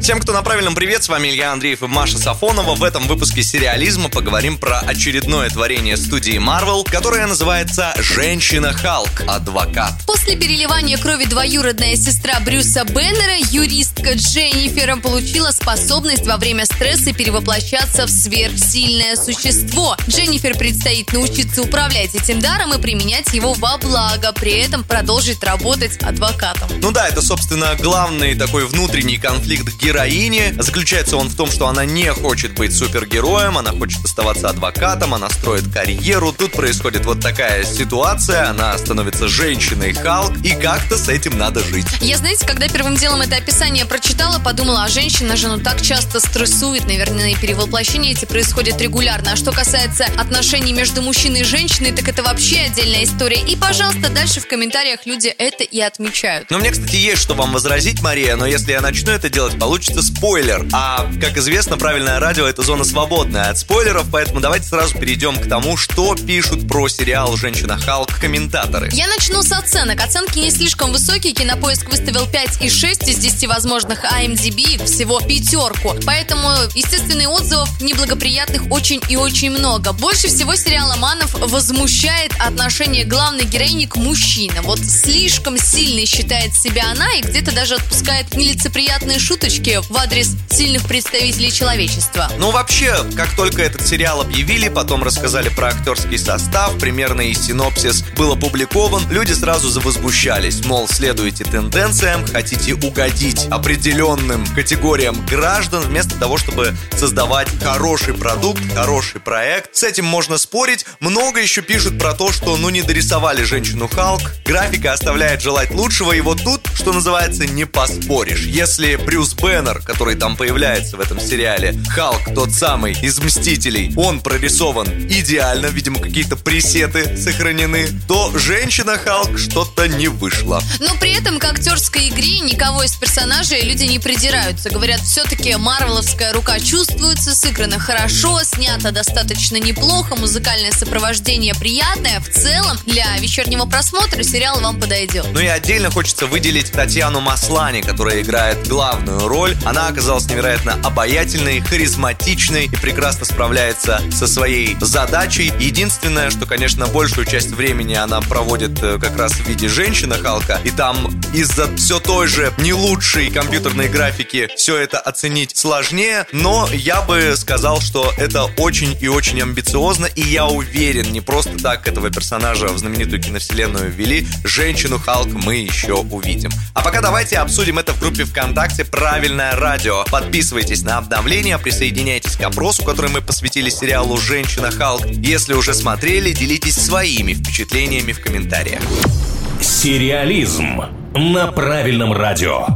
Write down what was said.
Всем, кто на правильном привет, с вами Илья Андреев и Маша Сафонова. В этом выпуске сериализма поговорим про очередное творение студии Marvel, которое называется «Женщина Халк. Адвокат». После переливания крови двоюродная сестра Брюса Беннера, юристка Дженнифер получила способность во время стресса перевоплощаться в сверхсильное существо. Дженнифер предстоит научиться управлять этим даром и применять его во благо, при этом продолжить работать адвокатом. Ну да, это, собственно, главный такой внутренний конфликт героини. Заключается он в том, что она не хочет быть супергероем, она хочет оставаться адвокатом, она строит карьеру. Тут происходит вот такая ситуация, она становится женщиной Халк, и как-то с этим надо жить. Я, знаете, когда первым делом это описание прочитала, подумала, а женщина же ну так часто стрессует, наверное, и перевоплощения эти происходят регулярно. А что касается отношений между мужчиной и женщиной, так это вообще отдельная история. И, пожалуйста, дальше в комментариях люди это и отмечают. Но мне, кстати, есть что вам возразить, Мария, но если я начну это делать, получится получится спойлер. А, как известно, правильное радио — это зона свободная от спойлеров, поэтому давайте сразу перейдем к тому, что пишут про сериал «Женщина Халк» комментаторы. Я начну с оценок. Оценки не слишком высокие. Кинопоиск выставил 5 и 6 из 10 возможных, а MDB всего пятерку. Поэтому, естественно, отзывов неблагоприятных очень и очень много. Больше всего сериал Аманов возмущает отношение главной героини к мужчинам. Вот слишком сильной считает себя она и где-то даже отпускает нелицеприятные шуточки шутки в адрес сильных представителей человечества. Ну, вообще, как только этот сериал объявили, потом рассказали про актерский состав, примерно и синопсис был опубликован, люди сразу завозмущались, мол, следуете тенденциям, хотите угодить определенным категориям граждан, вместо того, чтобы создавать хороший продукт, хороший проект. С этим можно спорить. Много еще пишут про то, что, ну, не дорисовали женщину Халк, графика оставляет желать лучшего, и вот тут, что называется, не поспоришь. Если Брюс Б Бэннер, который там появляется в этом сериале, Халк, тот самый из Мстителей, он прорисован идеально, видимо, какие-то пресеты сохранены, то женщина Халк что-то не вышло. Но при этом к актерской игре никого из персонажей люди не придираются. Говорят, все-таки марвеловская рука чувствуется, сыграно хорошо, снято достаточно неплохо, музыкальное сопровождение приятное. В целом, для вечернего просмотра сериал вам подойдет. Ну и отдельно хочется выделить Татьяну Маслани, которая играет главную роль роль. Она оказалась невероятно обаятельной, харизматичной и прекрасно справляется со своей задачей. Единственное, что, конечно, большую часть времени она проводит э, как раз в виде женщины Халка. И там из-за все той же не лучшей компьютерной графики все это оценить сложнее. Но я бы сказал, что это очень и очень амбициозно. И я уверен, не просто так этого персонажа в знаменитую киновселенную ввели. Женщину Халк мы еще увидим. А пока давайте обсудим это в группе ВКонтакте правильно правильное радио. Подписывайтесь на обновления, присоединяйтесь к опросу, который мы посвятили сериалу «Женщина Халк». Если уже смотрели, делитесь своими впечатлениями в комментариях. Сериализм на правильном радио.